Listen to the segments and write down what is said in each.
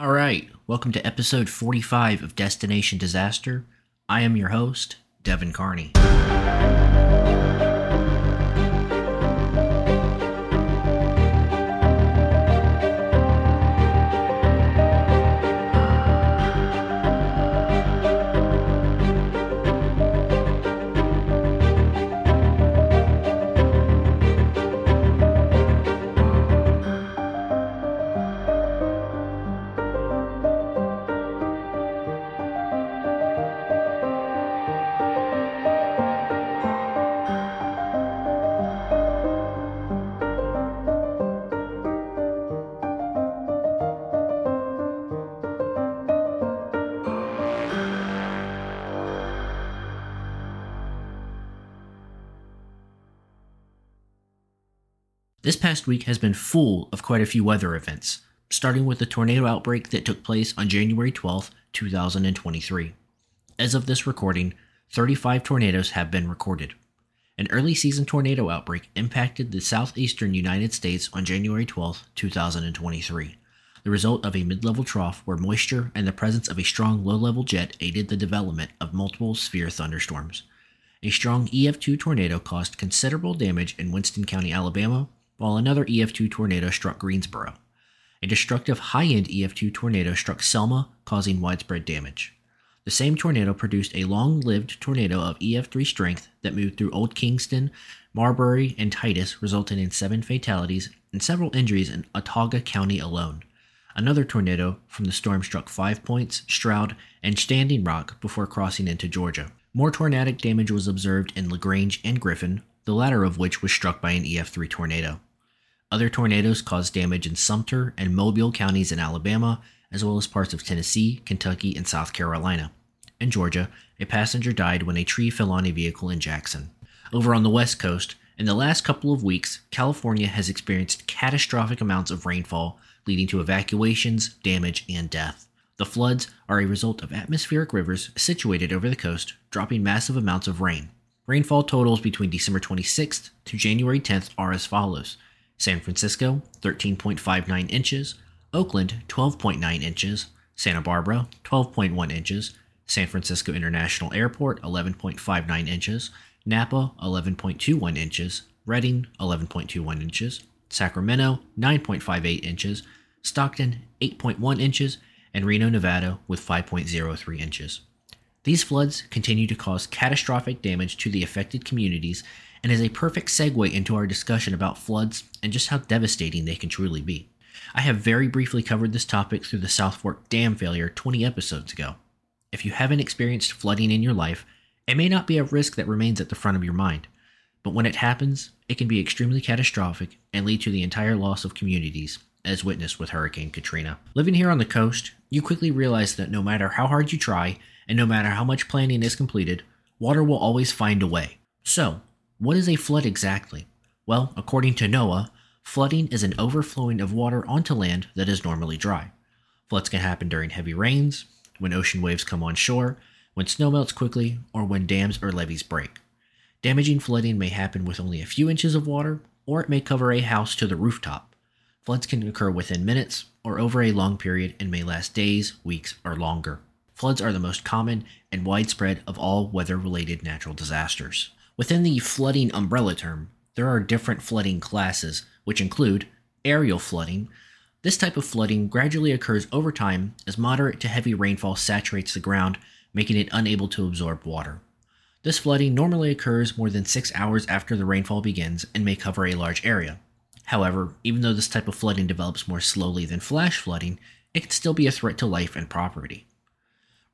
All right, welcome to episode 45 of Destination Disaster. I am your host, Devin Carney. This past week has been full of quite a few weather events, starting with the tornado outbreak that took place on January 12, 2023. As of this recording, 35 tornadoes have been recorded. An early season tornado outbreak impacted the southeastern United States on January 12, 2023, the result of a mid level trough where moisture and the presence of a strong low level jet aided the development of multiple severe thunderstorms. A strong EF2 tornado caused considerable damage in Winston County, Alabama, while another EF2 tornado struck Greensboro. A destructive high end EF2 tornado struck Selma, causing widespread damage. The same tornado produced a long lived tornado of EF3 strength that moved through Old Kingston, Marbury, and Titus, resulting in seven fatalities and several injuries in Autauga County alone. Another tornado from the storm struck Five Points, Stroud, and Standing Rock before crossing into Georgia. More tornadic damage was observed in LaGrange and Griffin, the latter of which was struck by an EF3 tornado. Other tornadoes caused damage in Sumter and Mobile counties in Alabama, as well as parts of Tennessee, Kentucky, and South Carolina. In Georgia, a passenger died when a tree fell on a vehicle in Jackson. Over on the West Coast, in the last couple of weeks, California has experienced catastrophic amounts of rainfall, leading to evacuations, damage, and death. The floods are a result of atmospheric rivers situated over the coast dropping massive amounts of rain. Rainfall totals between December 26th to January 10th are as follows San Francisco, 13.59 inches, Oakland, 12.9 inches, Santa Barbara, 12.1 inches, San Francisco International Airport, 11.59 inches, Napa, 11.21 inches, Redding, 11.21 inches, Sacramento, 9.58 inches, Stockton, 8.1 inches, and Reno, Nevada, with 5.03 inches. These floods continue to cause catastrophic damage to the affected communities and is a perfect segue into our discussion about floods and just how devastating they can truly be. I have very briefly covered this topic through the South Fork Dam failure 20 episodes ago. If you haven't experienced flooding in your life, it may not be a risk that remains at the front of your mind, but when it happens, it can be extremely catastrophic and lead to the entire loss of communities, as witnessed with Hurricane Katrina. Living here on the coast, you quickly realize that no matter how hard you try, and no matter how much planning is completed, water will always find a way. So, what is a flood exactly? Well, according to NOAA, flooding is an overflowing of water onto land that is normally dry. Floods can happen during heavy rains, when ocean waves come on shore, when snow melts quickly, or when dams or levees break. Damaging flooding may happen with only a few inches of water, or it may cover a house to the rooftop. Floods can occur within minutes or over a long period and may last days, weeks, or longer. Floods are the most common and widespread of all weather related natural disasters. Within the flooding umbrella term, there are different flooding classes, which include areal flooding. This type of flooding gradually occurs over time as moderate to heavy rainfall saturates the ground, making it unable to absorb water. This flooding normally occurs more than six hours after the rainfall begins and may cover a large area. However, even though this type of flooding develops more slowly than flash flooding, it can still be a threat to life and property.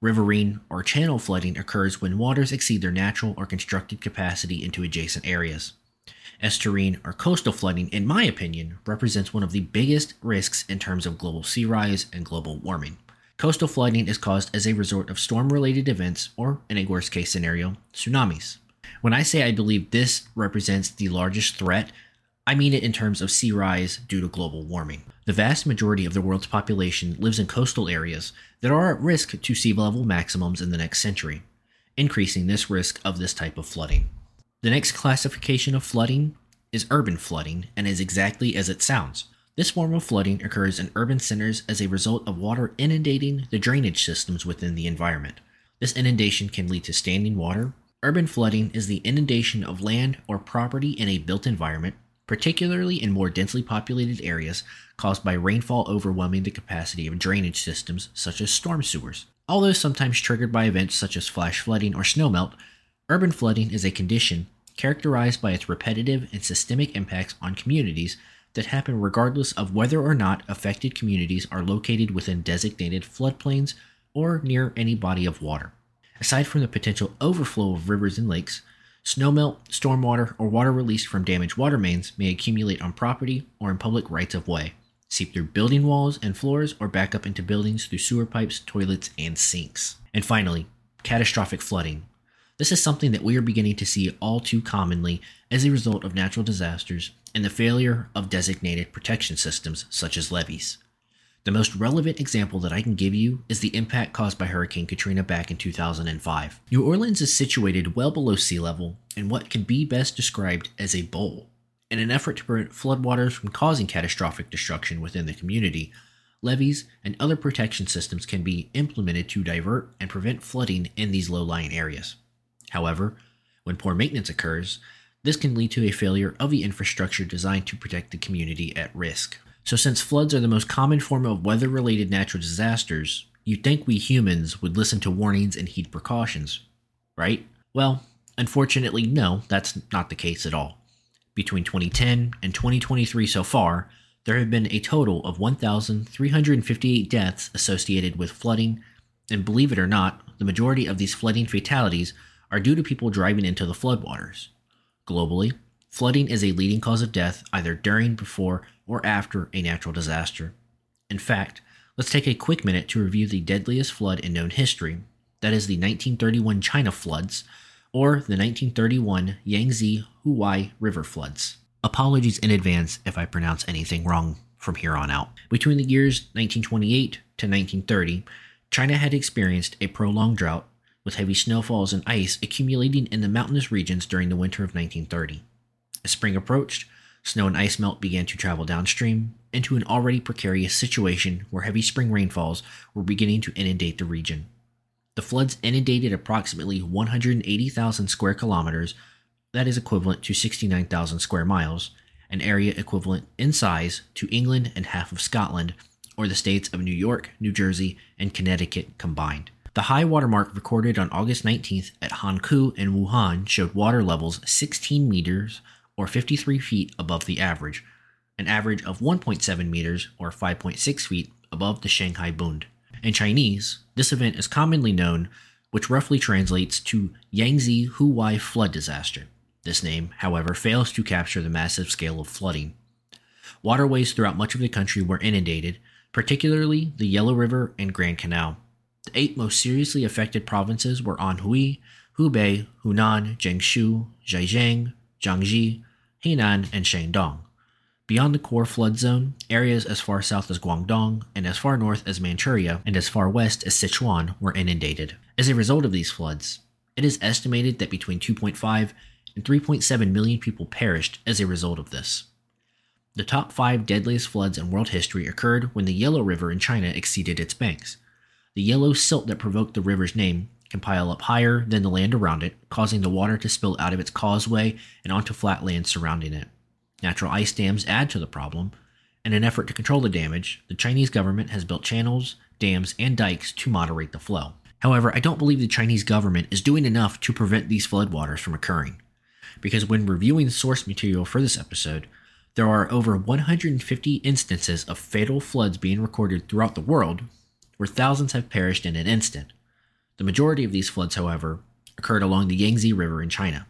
Riverine or channel flooding occurs when waters exceed their natural or constructed capacity into adjacent areas. Estuarine or coastal flooding, in my opinion, represents one of the biggest risks in terms of global sea rise and global warming. Coastal flooding is caused as a result of storm related events, or in a worst case scenario, tsunamis. When I say I believe this represents the largest threat, I mean it in terms of sea rise due to global warming. The vast majority of the world's population lives in coastal areas that are at risk to sea level maximums in the next century, increasing this risk of this type of flooding. The next classification of flooding is urban flooding and is exactly as it sounds. This form of flooding occurs in urban centers as a result of water inundating the drainage systems within the environment. This inundation can lead to standing water. Urban flooding is the inundation of land or property in a built environment, particularly in more densely populated areas caused by rainfall overwhelming the capacity of drainage systems such as storm sewers. Although sometimes triggered by events such as flash flooding or snowmelt, urban flooding is a condition characterized by its repetitive and systemic impacts on communities that happen regardless of whether or not affected communities are located within designated floodplains or near any body of water. Aside from the potential overflow of rivers and lakes, snowmelt, stormwater, or water released from damaged water mains may accumulate on property or in public rights of way, seep through building walls and floors, or back up into buildings through sewer pipes, toilets, and sinks. And finally, catastrophic flooding. This is something that we are beginning to see all too commonly as a result of natural disasters and the failure of designated protection systems such as levees. The most relevant example that I can give you is the impact caused by Hurricane Katrina back in 2005. New Orleans is situated well below sea level in what can be best described as a bowl. In an effort to prevent floodwaters from causing catastrophic destruction within the community, levees and other protection systems can be implemented to divert and prevent flooding in these low lying areas. However, when poor maintenance occurs, this can lead to a failure of the infrastructure designed to protect the community at risk. So, since floods are the most common form of weather related natural disasters, you'd think we humans would listen to warnings and heed precautions, right? Well, unfortunately, no, that's not the case at all. Between 2010 and 2023 so far, there have been a total of 1,358 deaths associated with flooding, and believe it or not, the majority of these flooding fatalities are due to people driving into the floodwaters. Globally, flooding is a leading cause of death either during, before, or after a natural disaster. In fact, let's take a quick minute to review the deadliest flood in known history that is the 1931 China floods, or the 1931 Yangtze Huai River floods. Apologies in advance if I pronounce anything wrong from here on out. Between the years 1928 to 1930, China had experienced a prolonged drought with heavy snowfalls and ice accumulating in the mountainous regions during the winter of 1930. As spring approached, snow and ice melt began to travel downstream into an already precarious situation where heavy spring rainfalls were beginning to inundate the region. The floods inundated approximately 180,000 square kilometers, that is equivalent to 69,000 square miles, an area equivalent in size to England and half of Scotland, or the states of New York, New Jersey, and Connecticut combined. The high water mark recorded on August 19th at Hankou in Wuhan showed water levels 16 meters or 53 feet above the average, an average of 1.7 meters or 5.6 feet above the Shanghai Bund. In Chinese, this event is commonly known, which roughly translates to Yangtze Huai flood disaster. This name, however, fails to capture the massive scale of flooding. Waterways throughout much of the country were inundated, particularly the Yellow River and Grand Canal. The eight most seriously affected provinces were Anhui, Hubei, Hunan, Jiangsu, Zhejiang, Jiangxi, Henan, and Shandong. Beyond the core flood zone, areas as far south as Guangdong and as far north as Manchuria and as far west as Sichuan were inundated. As a result of these floods, it is estimated that between 2.5 and 3.7 million people perished as a result of this. The top five deadliest floods in world history occurred when the Yellow River in China exceeded its banks. The yellow silt that provoked the river's name can pile up higher than the land around it, causing the water to spill out of its causeway and onto flat land surrounding it. Natural ice dams add to the problem. And in an effort to control the damage, the Chinese government has built channels, dams, and dikes to moderate the flow. However, I don't believe the Chinese government is doing enough to prevent these floodwaters from occurring. Because when reviewing source material for this episode, there are over 150 instances of fatal floods being recorded throughout the world where thousands have perished in an instant. The majority of these floods, however, occurred along the Yangtze River in China.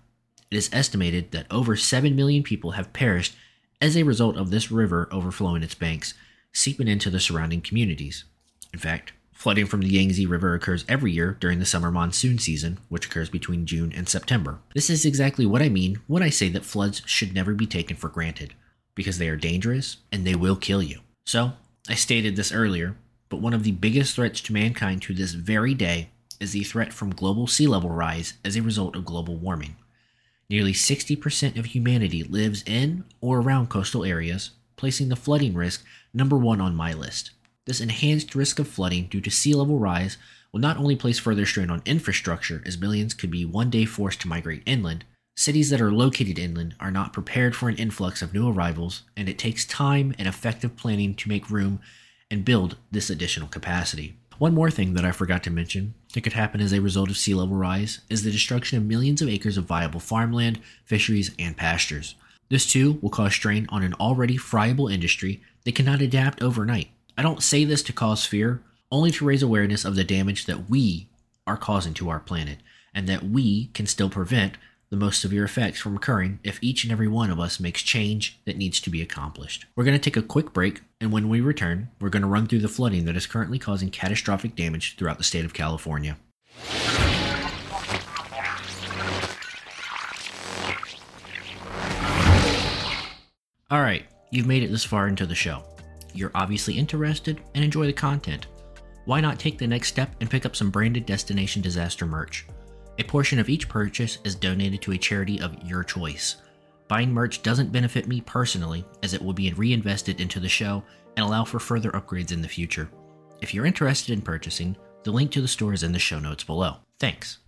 it is estimated that over 7 million people have perished as a result of this river overflowing its banks, seeping into the surrounding communities. In fact, flooding from the Yangtze River occurs every year during the summer monsoon season, which occurs between June and September. This is exactly what I mean when I say that floods should never be taken for granted, because they are dangerous and they will kill you. So, I stated this earlier, but one of the biggest threats to mankind to this very day is the threat from global sea level rise as a result of global warming. Nearly 60% of humanity lives in or around coastal areas, placing the flooding risk number one on my list. This enhanced risk of flooding due to sea level rise will not only place further strain on infrastructure, as millions could be one day forced to migrate inland, cities that are located inland are not prepared for an influx of new arrivals, and it takes time and effective planning to make room and build this additional capacity. One more thing that I forgot to mention that could happen as a result of sea level rise is the destruction of millions of acres of viable farmland, fisheries, and pastures. This too will cause strain on an already friable industry that cannot adapt overnight. I don't say this to cause fear, only to raise awareness of the damage that we are causing to our planet, and that we can still prevent the most severe effects from occurring if each and every one of us makes change that needs to be accomplished. We're going to take a quick break, and when we return, we're going to run through the flooding that is currently causing catastrophic damage throughout the state of California. All right, you've made it this far into the show. You're obviously interested and enjoy the content. Why not take the next step and pick up some branded Destination Disaster merch? A portion of each purchase is donated to a charity of your choice. Buying merch doesn't benefit me personally, as it will be reinvested into the show and allow for further upgrades in the future. If you're interested in purchasing, the link to the store is in the show notes below. Thanks.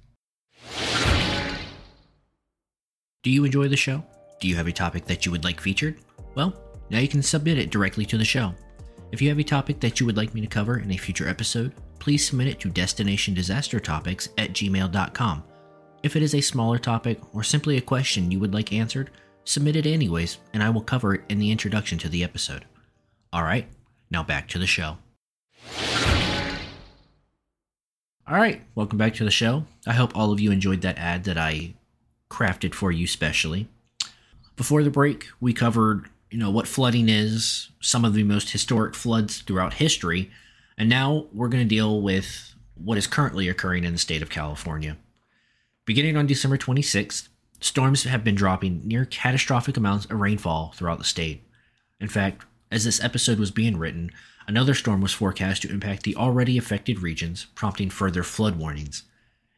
Do you enjoy the show? Do you have a topic that you would like featured? Well, now you can submit it directly to the show. If you have a topic that you would like me to cover in a future episode, please submit it to destinationdisastertopics at gmail.com. If it is a smaller topic or simply a question you would like answered, submit it anyways, and I will cover it in the introduction to the episode. Alright, now back to the show. Alright, welcome back to the show. I hope all of you enjoyed that ad that I crafted for you specially. Before the break, we covered, you know, what flooding is, some of the most historic floods throughout history, and now we're going to deal with what is currently occurring in the state of California. Beginning on December 26th, storms have been dropping near catastrophic amounts of rainfall throughout the state. In fact, as this episode was being written, another storm was forecast to impact the already affected regions, prompting further flood warnings.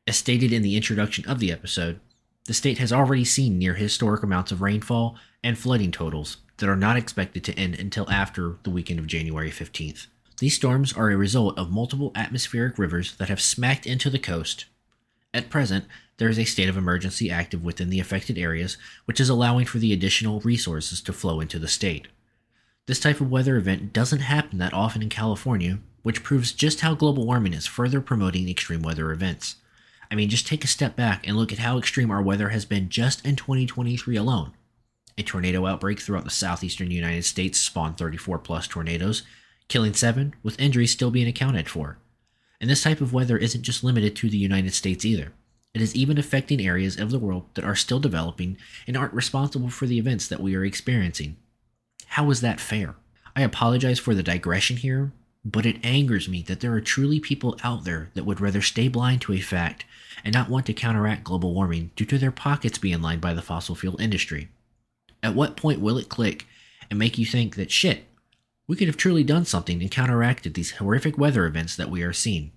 As stated in the introduction of the episode, the state has already seen near historic amounts of rainfall and flooding totals that are not expected to end until after the weekend of January 15th. These storms are a result of multiple atmospheric rivers that have smacked into the coast. At present, there is a state of emergency active within the affected areas, which is allowing for the additional resources to flow into the state. This type of weather event doesn't happen that often in California, which proves just how global warming is further promoting extreme weather events. I mean, just take a step back and look at how extreme our weather has been just in 2023 alone. A tornado outbreak throughout the southeastern United States spawned 34 plus tornadoes, killing seven, with injuries still being accounted for. And this type of weather isn't just limited to the United States either. It is even affecting areas of the world that are still developing and aren't responsible for the events that we are experiencing. How is that fair? I apologize for the digression here, but it angers me that there are truly people out there that would rather stay blind to a fact and not want to counteract global warming due to their pockets being lined by the fossil fuel industry. At what point will it click and make you think that shit, we could have truly done something and counteracted these horrific weather events that we are seeing.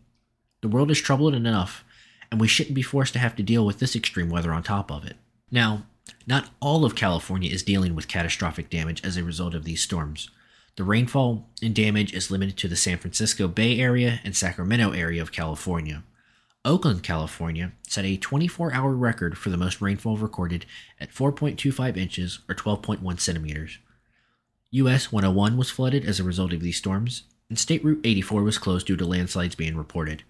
The world is troubled enough, and we shouldn't be forced to have to deal with this extreme weather on top of it. Now, not all of California is dealing with catastrophic damage as a result of these storms. The rainfall and damage is limited to the San Francisco Bay Area and Sacramento area of California. Oakland, California set a 24 hour record for the most rainfall recorded at 4.25 inches or 12.1 centimeters. US 101 was flooded as a result of these storms, and State Route 84 was closed due to landslides being reported.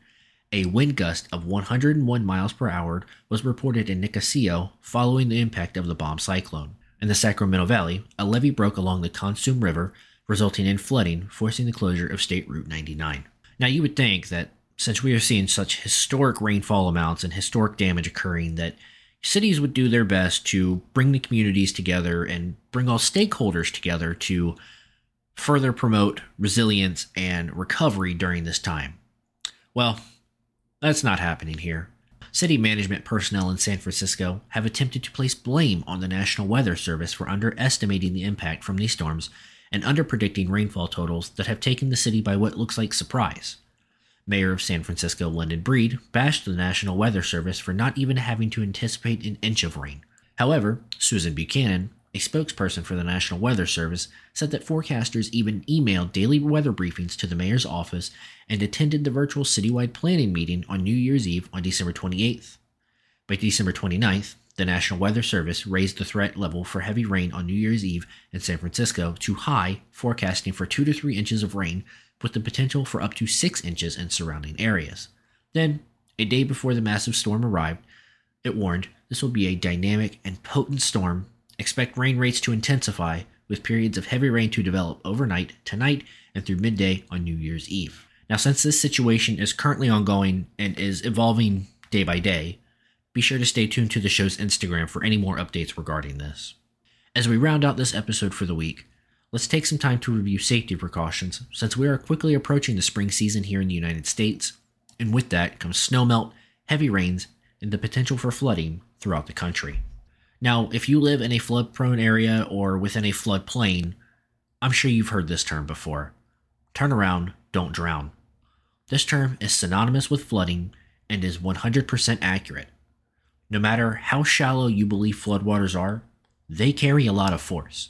A wind gust of 101 miles per hour was reported in Nicasio following the impact of the bomb cyclone. In the Sacramento Valley, a levee broke along the Cosumnes River, resulting in flooding, forcing the closure of State Route 99. Now, you would think that since we are seeing such historic rainfall amounts and historic damage occurring, that cities would do their best to bring the communities together and bring all stakeholders together to further promote resilience and recovery during this time. Well, that's not happening here. City management personnel in San Francisco have attempted to place blame on the National Weather Service for underestimating the impact from these storms and underpredicting rainfall totals that have taken the city by what looks like surprise. Mayor of San Francisco, London Breed, bashed the National Weather Service for not even having to anticipate an inch of rain. However, Susan Buchanan, a spokesperson for the National Weather Service, said that forecasters even emailed daily weather briefings to the mayor's office and attended the virtual citywide planning meeting on New Year's Eve on December 28th. By December 29th, the National Weather Service raised the threat level for heavy rain on New Year's Eve in San Francisco to high, forecasting for 2 to 3 inches of rain with the potential for up to 6 inches in surrounding areas. Then, a day before the massive storm arrived, it warned this will be a dynamic and potent storm Expect rain rates to intensify, with periods of heavy rain to develop overnight, tonight, and through midday on New Year's Eve. Now, since this situation is currently ongoing and is evolving day by day, be sure to stay tuned to the show's Instagram for any more updates regarding this. As we round out this episode for the week, let's take some time to review safety precautions since we are quickly approaching the spring season here in the United States, and with that comes snowmelt, heavy rains, and the potential for flooding throughout the country. Now, if you live in a flood prone area or within a floodplain, I'm sure you've heard this term before. Turn around, don't drown. This term is synonymous with flooding and is 100% accurate. No matter how shallow you believe floodwaters are, they carry a lot of force.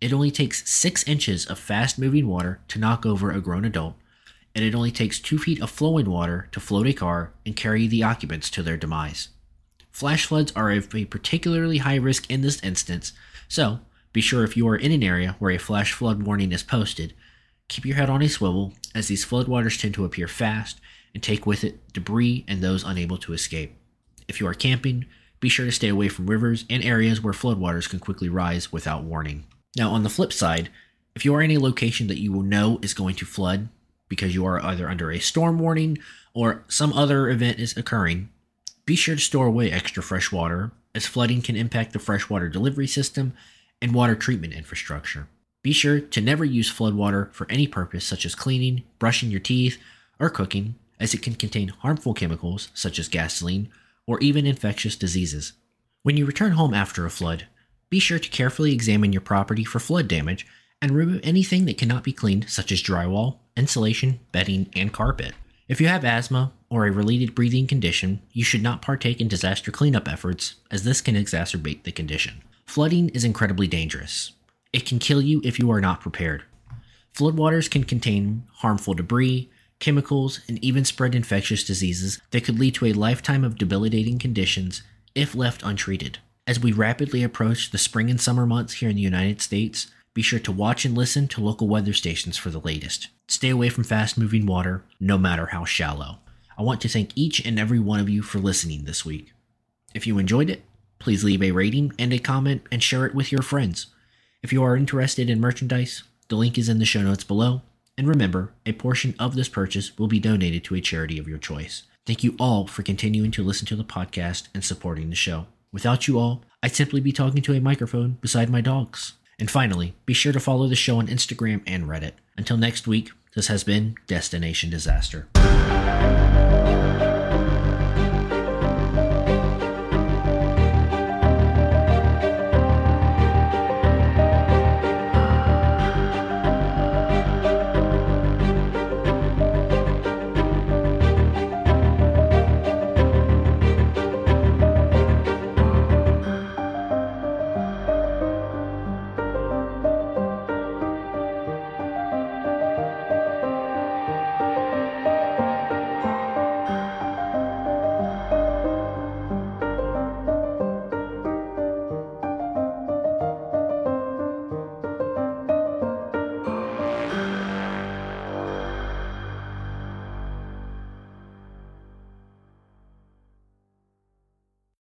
It only takes 6 inches of fast moving water to knock over a grown adult, and it only takes 2 feet of flowing water to float a car and carry the occupants to their demise. Flash floods are of a particularly high risk in this instance, so be sure if you are in an area where a flash flood warning is posted, keep your head on a swivel as these floodwaters tend to appear fast and take with it debris and those unable to escape. If you are camping, be sure to stay away from rivers and areas where floodwaters can quickly rise without warning. Now, on the flip side, if you are in a location that you will know is going to flood because you are either under a storm warning or some other event is occurring, be sure to store away extra fresh water, as flooding can impact the freshwater delivery system and water treatment infrastructure. Be sure to never use flood water for any purpose such as cleaning, brushing your teeth, or cooking, as it can contain harmful chemicals such as gasoline or even infectious diseases. When you return home after a flood, be sure to carefully examine your property for flood damage and remove anything that cannot be cleaned, such as drywall, insulation, bedding, and carpet. If you have asthma or a related breathing condition, you should not partake in disaster cleanup efforts, as this can exacerbate the condition. Flooding is incredibly dangerous. It can kill you if you are not prepared. Floodwaters can contain harmful debris, chemicals, and even spread infectious diseases that could lead to a lifetime of debilitating conditions if left untreated. As we rapidly approach the spring and summer months here in the United States, be sure to watch and listen to local weather stations for the latest. Stay away from fast moving water, no matter how shallow. I want to thank each and every one of you for listening this week. If you enjoyed it, please leave a rating and a comment and share it with your friends. If you are interested in merchandise, the link is in the show notes below. And remember, a portion of this purchase will be donated to a charity of your choice. Thank you all for continuing to listen to the podcast and supporting the show. Without you all, I'd simply be talking to a microphone beside my dogs. And finally, be sure to follow the show on Instagram and Reddit. Until next week, this has been Destination Disaster.